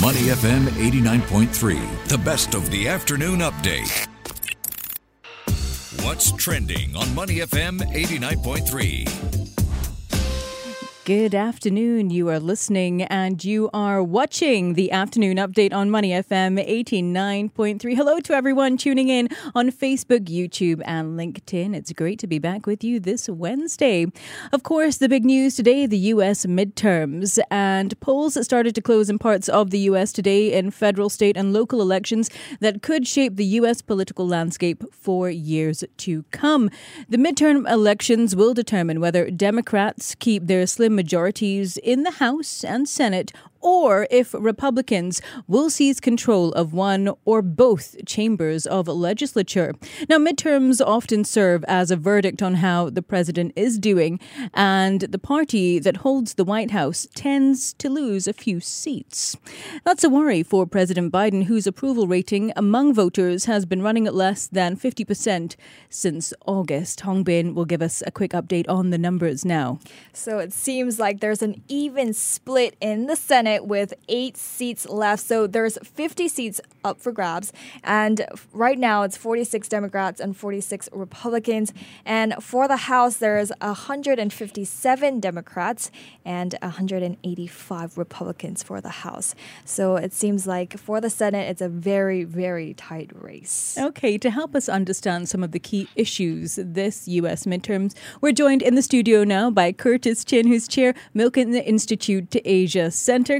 Money FM 89.3, the best of the afternoon update. What's trending on Money FM 89.3? Good afternoon. You are listening and you are watching the afternoon update on Money FM 89.3. Hello to everyone tuning in on Facebook, YouTube, and LinkedIn. It's great to be back with you this Wednesday. Of course, the big news today the U.S. midterms and polls that started to close in parts of the U.S. today in federal, state, and local elections that could shape the U.S. political landscape for years to come. The midterm elections will determine whether Democrats keep their slim majorities in the House and Senate or if Republicans will seize control of one or both chambers of legislature. Now, midterms often serve as a verdict on how the president is doing, and the party that holds the White House tends to lose a few seats. That's a worry for President Biden, whose approval rating among voters has been running at less than 50% since August. Hong Bin will give us a quick update on the numbers now. So it seems like there's an even split in the Senate Senate with eight seats left. So there's 50 seats up for grabs. And right now it's 46 Democrats and 46 Republicans. And for the House, there's 157 Democrats and 185 Republicans for the House. So it seems like for the Senate, it's a very, very tight race. Okay, to help us understand some of the key issues this U.S. midterms, we're joined in the studio now by Curtis Chin, who's chair Milken Institute to Asia Center.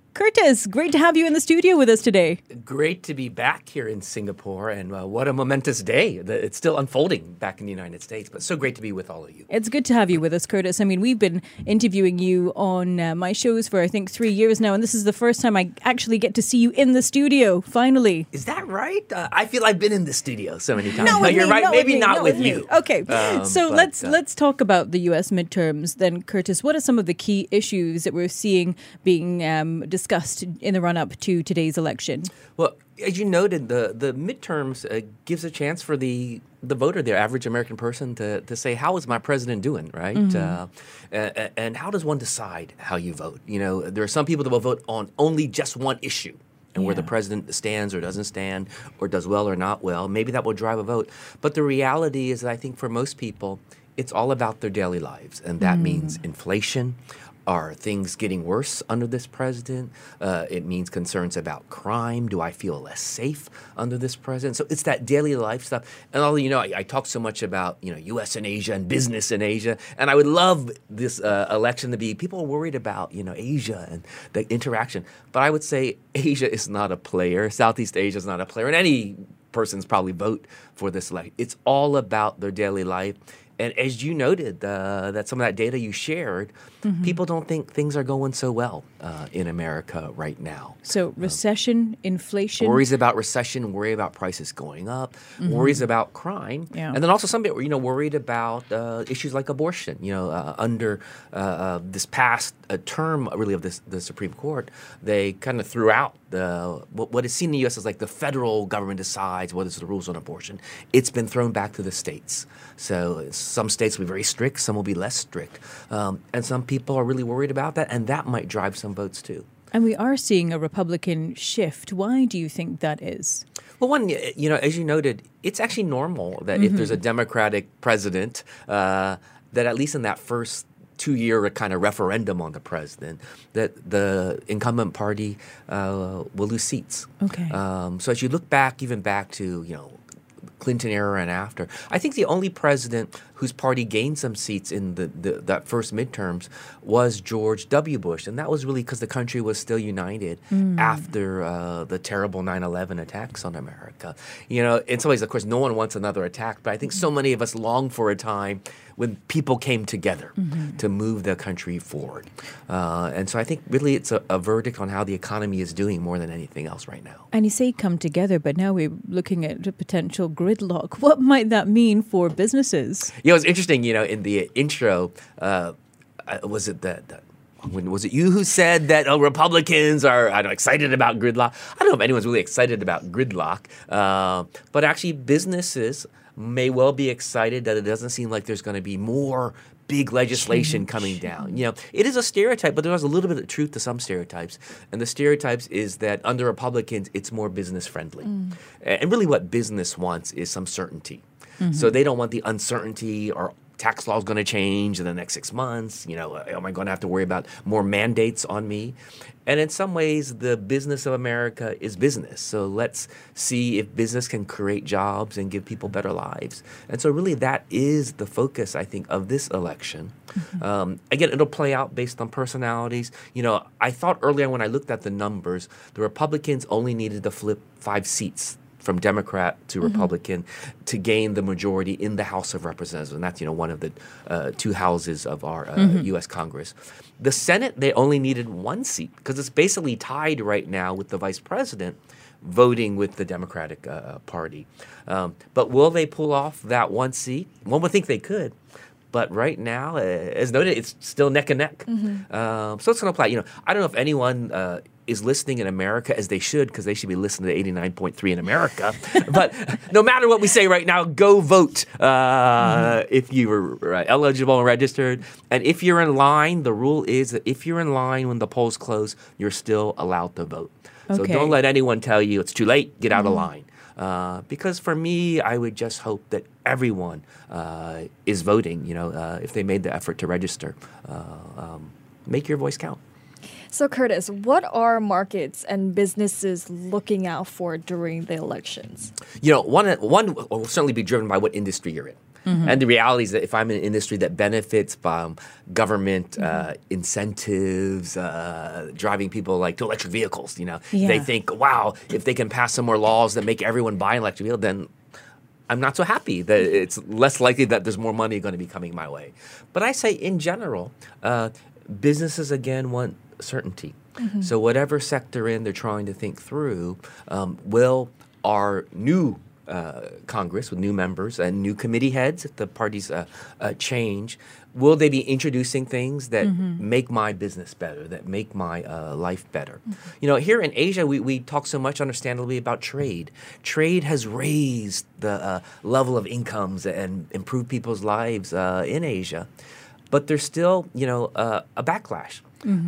Curtis, great to have you in the studio with us today. Great to be back here in Singapore, and uh, what a momentous day. It's still unfolding back in the United States, but so great to be with all of you. It's good to have you with us, Curtis. I mean, we've been interviewing you on uh, my shows for, I think, three years now, and this is the first time I actually get to see you in the studio, finally. Is that right? Uh, I feel I've been in the studio so many times. No, you're me, right. Not Maybe with not, not with, with you. Okay, um, so but, let's uh, let's talk about the U.S. midterms then, Curtis. What are some of the key issues that we're seeing being um, discussed in the run up to today's election? Well, as you noted, the the midterms uh, gives a chance for the the voter, the average American person, to, to say, "How is my president doing?" Right, mm-hmm. uh, and, and how does one decide how you vote? You know, there are some people that will vote on only just one issue and yeah. where the president stands or doesn't stand or does well or not well. Maybe that will drive a vote. But the reality is that I think for most people, it's all about their daily lives, and that mm. means inflation, are things getting worse under this president? Uh, it means concerns about crime. Do I feel less safe under this president? So it's that daily life stuff. And although you know, I, I talk so much about you know U.S. and Asia and business in Asia, and I would love this uh, election to be people are worried about you know Asia and the interaction. But I would say Asia is not a player. Southeast Asia is not a player, and any person's probably vote for this election. It's all about their daily life and as you noted, uh, that some of that data you shared, mm-hmm. people don't think things are going so well uh, in America right now. So um, recession, inflation, worries about recession, worry about prices going up, mm-hmm. worries about crime, yeah. and then also some people, you know, worried about uh, issues like abortion. You know, uh, under uh, uh, this past term, really of this the Supreme Court, they kind of threw out the what, what is seen in the U.S. as like the federal government decides what is the rules on abortion. It's been thrown back to the states. So some states will be very strict, some will be less strict, um, and some people are really worried about that, and that might drive some votes too. And we are seeing a Republican shift. Why do you think that is? Well, one, you know, as you noted, it's actually normal that mm-hmm. if there's a Democratic president, uh, that at least in that first two year kind of referendum on the president that the incumbent party uh, will lose seats. Okay. Um, so as you look back, even back to you know Clinton era and after. I think the only president whose party gained some seats in the, the that first midterms was George W. Bush, and that was really because the country was still united mm. after uh, the terrible 9/11 attacks on America. You know, in some ways, of course, no one wants another attack, but I think so many of us long for a time when people came together mm-hmm. to move the country forward. Uh, and so I think really it's a, a, verdict on how the economy is doing more than anything else right now. And you say come together, but now we're looking at a potential gridlock. What might that mean for businesses? Yeah, it was interesting, you know, in the intro, uh, was it that, that when was it you who said that oh, Republicans are I don't know, excited about gridlock? I don't know if anyone's really excited about gridlock, uh, but actually businesses may well be excited that it doesn't seem like there's going to be more big legislation coming down. You know, it is a stereotype, but there's a little bit of truth to some stereotypes. And the stereotypes is that under Republicans, it's more business friendly. Mm. And really, what business wants is some certainty. Mm-hmm. So they don't want the uncertainty or tax law is going to change in the next six months. You know, am I going to have to worry about more mandates on me? And in some ways, the business of America is business. So let's see if business can create jobs and give people better lives. And so, really, that is the focus, I think, of this election. Um, again, it'll play out based on personalities. You know, I thought earlier when I looked at the numbers, the Republicans only needed to flip five seats from Democrat to Republican to gain the majority in the House of Representatives, and that's you know one of the uh, two houses of our uh, U.S. Congress. The Senate they only needed one seat because it's basically tied right now with the Vice President voting with the Democratic uh, Party. Um, but will they pull off that one seat? One would think they could. But right now, uh, as noted, it's still neck and neck. Um, so it's going to apply. You know, I don't know if anyone uh, is listening in America as they should, because they should be listening to 89.3 in America. but no matter what we say right now, go vote uh, if you were uh, eligible and registered. And if you're in line, the rule is that if you're in line when the polls close, you're still allowed to vote. So don't let anyone tell you it's too late, get out of line. Uh, because for me, I would just hope that everyone uh, is voting. You know, uh, if they made the effort to register, uh, um, make your voice count. So, Curtis, what are markets and businesses looking out for during the elections? You know, one one will certainly be driven by what industry you're in. And the reality is that if I'm in an industry that benefits from government uh, incentives, uh, driving people like to electric vehicles, you know, they think, wow, if they can pass some more laws that make everyone buy an electric vehicle, then I'm not so happy that it's less likely that there's more money going to be coming my way. But I say, in general, uh, businesses again want certainty. So whatever sector in, they're trying to think through. Um, will our new uh, Congress with new members and new committee heads, if the parties uh, uh, change, will they be introducing things that make my business better, that make my uh, life better? You know, here in Asia, we, we talk so much, understandably, about trade. Trade has raised the uh, level of incomes and improved people's lives uh, in Asia, but there's still, you know, uh, a backlash.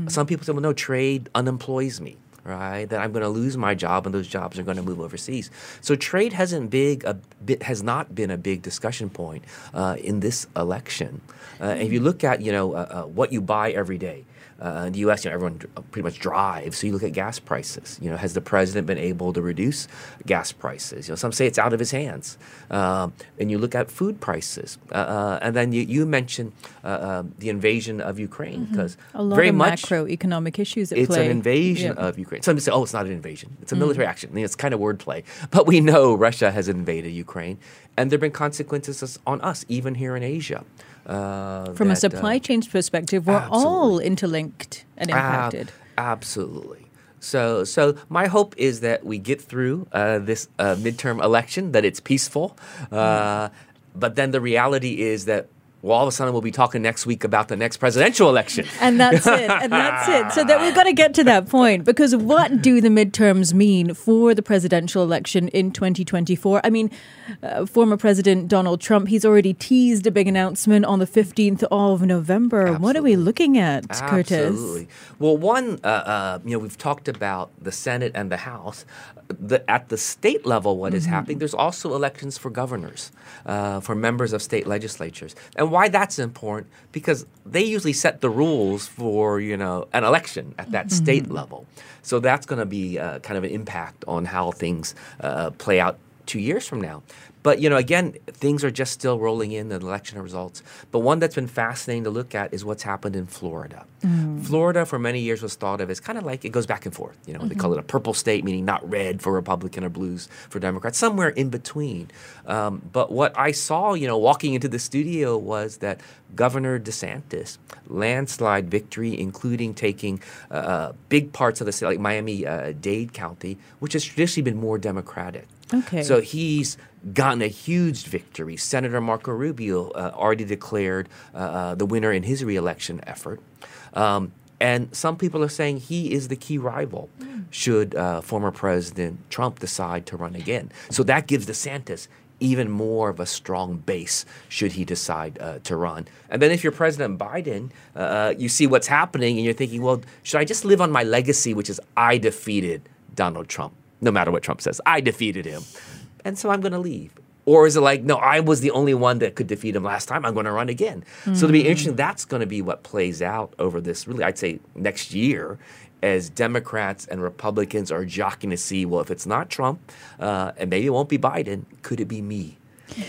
Some people say, well, no, trade unemploys me right? That I'm going to lose my job and those jobs are going to move overseas. So trade hasn't big a bit has not been a big discussion point uh, in this election. Uh, and if you look at you know uh, uh, what you buy every day. Uh, in the U.S., you know, everyone pretty much drives. So you look at gas prices. You know, has the president been able to reduce gas prices? You know, some say it's out of his hands. Um, and you look at food prices, uh, uh, and then you, you mentioned uh, uh, the invasion of Ukraine because A lot very of much macroeconomic issues at it's play. an invasion Yeah. of Ukraine. Some say, oh, it's not an invasion. It's a military action. I mean, it's kind of wordplay. But we know Russia has invaded Ukraine, and there have been consequences on us, even here in Asia. Uh, From a that, uh, supply chains perspective, we're all interlinked and impacted. absolutely. So, so my hope is that we get through uh, this uh, midterm election, that it's peaceful. Uh, but then the reality is that well, all of a sudden we'll be talking next week about the next presidential election. And that's it. And that's it. So that we've got to get to that point because what do the midterms mean for the presidential election in 2024? I mean, uh, former President Donald Trump, he's already teased a big announcement on the 15th of November. What are we looking at, Curtis? Absolutely. Well, one, uh, uh, you know, we've talked about the Senate and the House. The, at the state level, what is happening? There's also elections for governors, uh, for members of state legislatures, and why that's important because they usually set the rules for you know an election at that state level. So that's going to be uh, kind of an impact on how things uh, play out two years from now. But you know, again, things are just still rolling in the election results. But one that's been fascinating to look at is what's happened in Florida. Florida, for many years, was thought of as kind of like it goes back and forth. You know, they call it a purple state, meaning not red for Republican or blues for Democrats, somewhere in between. Um, but what I saw, you know, walking into the studio was that Governor DeSantis landslide victory, including taking uh, big parts of the state, like Miami uh, Dade County, which has traditionally been more Democratic. Okay. So he's gotten a huge victory. Senator Marco Rubio uh, already declared uh, uh, the winner in his reelection effort. Um, and some people are saying he is the key rival should uh, former President Trump decide to run again. So that gives DeSantis even more of a strong base should he decide uh, to run. And then if you're President Biden, uh, you see what's happening and you're thinking, well, should I just live on my legacy, which is I defeated Donald Trump, no matter what Trump says? I defeated him. And so I'm going to leave. Or is it like, no, I was the only one that could defeat him last time. I'm going to run again. Mm. So it'll be interesting. That's going to be what plays out over this, really, I'd say next year as Democrats and Republicans are jockeying to see, well, if it's not Trump, uh, and maybe it won't be Biden, could it be me?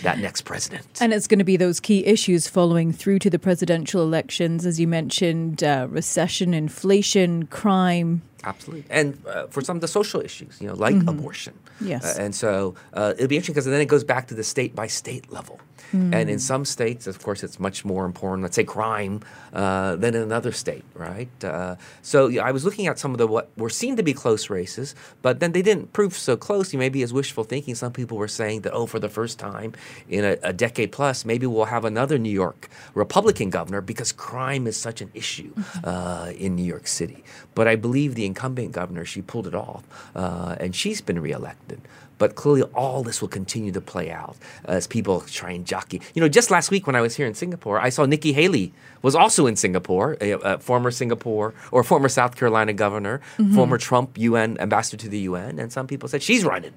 that next president. And it's going to be those key issues following through to the presidential elections, as you mentioned uh, recession, inflation, crime. Absolutely. And uh, for some of the social issues, you know, like mm-hmm. abortion. Yes. Uh, and so uh, it'll be interesting because then it goes back to the state by state level. Mm. And in some states, of course, it's much more important, let's say crime, uh, than in another state, right? Uh, so yeah, I was looking at some of the what were seen to be close races, but then they didn't prove so close. You maybe as wishful thinking, some people were saying that, oh, for the first time in a, a decade plus, maybe we'll have another New York Republican governor because crime is such an issue mm-hmm. uh, in New York City. But I believe the incumbent governor, she pulled it off, uh, and she's been reelected. But clearly, all this will continue to play out as people try and jockey. You know, just last week when I was here in Singapore, I saw Nikki Haley was also in Singapore, a, a former Singapore or former South Carolina governor, mm-hmm. former Trump UN ambassador to the UN, and some people said she's running.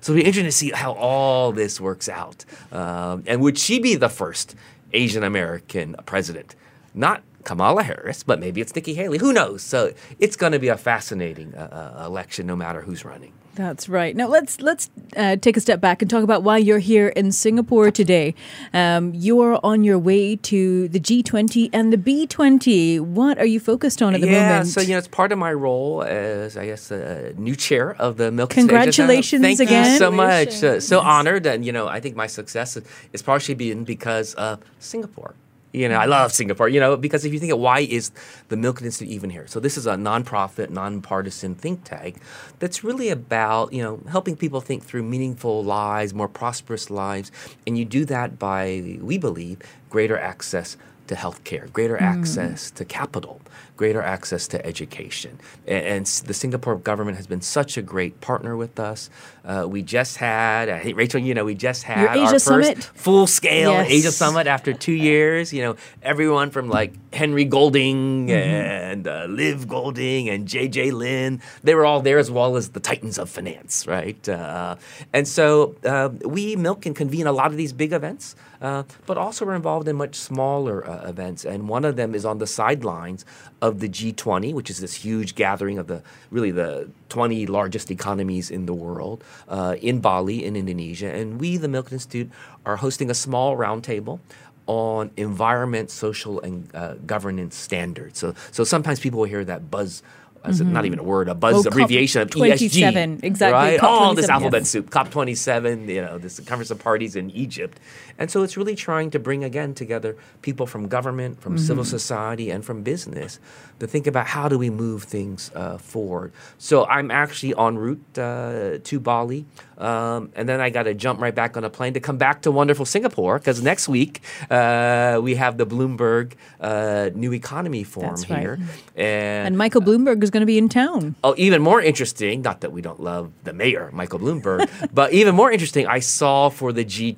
So it'll be interesting to see how all this works out. Um, and would she be the first Asian American president? Not Kamala Harris, but maybe it's Nikki Haley. Who knows? So it's going to be a fascinating uh, uh, election, no matter who's running. That's right. Now let's let's uh, take a step back and talk about why you're here in Singapore today. Um, you're on your way to the G20 and the B20. What are you focused on at the yeah, moment? so you know, it's part of my role as I guess a new chair of the Milken. Congratulations Thank again! you so much. Uh, so honored, and you know, I think my success is partially been because of Singapore. You know, I love Singapore, you know, because if you think of why is the Milken Institute even here? So this is a nonprofit, nonpartisan think tank that's really about, you know, helping people think through meaningful lives, more prosperous lives. And you do that by, we believe, greater access to healthcare, greater mm. access to capital, greater access to education. And, and, the Singapore government has been such a great partner with us. Uh, we just had, hate Rachel, you know, we just had our first Summit? full scale yes. Asia Summit after two years. You know, everyone from like Henry Golding mm-hmm. and uh, Liv Golding and JJ Lin, they were all there as well as the titans of finance, right? Uh, and so uh, we, Milken, can convene a lot of these big events. Uh, but also we're involved in much smaller uh, events. And one of them is on the sidelines of the G20, which is this huge gathering of the really the 20 largest economies in the world uh, in Bali, in Indonesia. And we, the Milken Institute, are hosting a small roundtable on environment, social, and uh, governance standards. So, so sometimes people will hear that buzz mm-hmm. not even a word, a buzz oh, abbreviation of ESG. Exactly. Right? All this alphabet yes. soup. COP27, you know, this Conference of Parties in Egypt. And so it's really trying to bring again together people from government, from mm-hmm. civil society, and from business to think about how do we move things uh, forward. So I'm actually en route uh, to Bali, um, and then I got to jump right back on a plane to come back to wonderful Singapore because next week uh, we have the Bloomberg uh, New Economy Forum right. here, and, and Michael Bloomberg is going to be in town. Oh, even more interesting. Not that we don't love the mayor, Michael Bloomberg, but even more interesting. I saw for the G20,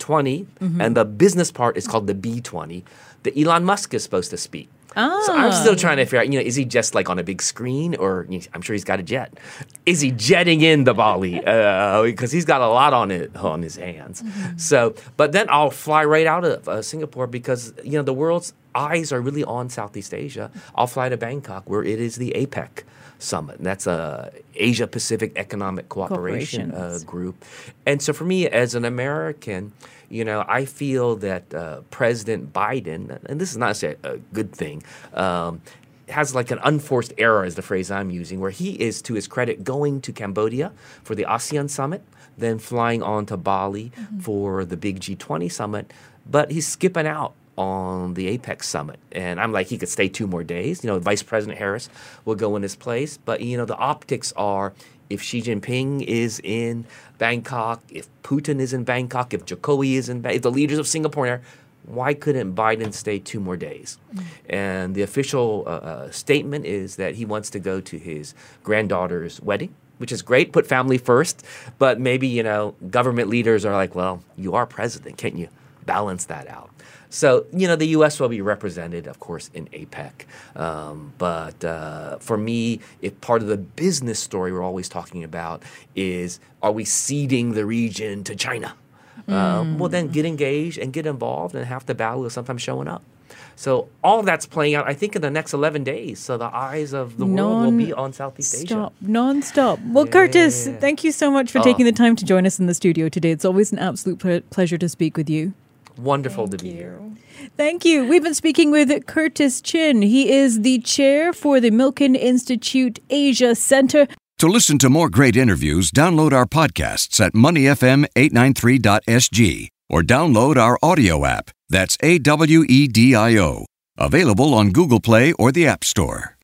mm-hmm. and the business part is called the B20. That Elon Musk is supposed to speak. Oh. So I'm still trying to figure out, you know, is he just like on a big screen or you know, I'm sure he's got a jet. Is he jetting in the Bali? Uh, because he's got a lot on it on his hands. Mm-hmm. So, but then I'll fly right out of uh, Singapore because, you know, the world's eyes are really on Southeast Asia. I'll fly to Bangkok where it is the APEC summit. And that's a Asia Pacific Economic Cooperation uh, group. And so for me as an American, you know, I feel that uh, President Biden, and this is not a, a good thing, um, has like an unforced error, is the phrase I'm using, where he is, to his credit, going to Cambodia for the ASEAN summit, then flying on to Bali mm-hmm. for the big G20 summit, but he's skipping out on the APEC summit. And I'm like, he could stay two more days. You know, Vice President Harris will go in his place. But, you know, the optics are if Xi Jinping is in Bangkok, if Putin is in Bangkok, if Jokowi is in Bangkok, if the leaders of Singapore are why couldn't Biden stay two more days? Mm. And the official uh, uh, statement is that he wants to go to his granddaughter's wedding which is great. Put family first, but maybe you know government leaders are like, well, you are president, can't you balance that out? So, you know, the U.S. will be represented, of course, in APEC. Um, but uh, for me, if part of the business story we're always talking about is are we ceding the region to China? Mm. Uh, well, then get engaged and get involved, and half the battle is sometimes showing up. So all that's playing out, I think, in the next 11 days. So the eyes of the non- world will be on Southeast stop, Asia. Non-stop. Well, yeah. Curtis, thank you so much for oh. taking the time to join us in the studio today. It's always an absolute ple- pleasure to speak with you. Wonderful Thank to be you. here. Thank you. We've been speaking with Curtis Chin. He is the chair for the Milken Institute Asia Center. To listen to more great interviews, download our podcasts at moneyfm893.sg or download our audio app. That's A W E D I O. Available on Google Play or the App Store.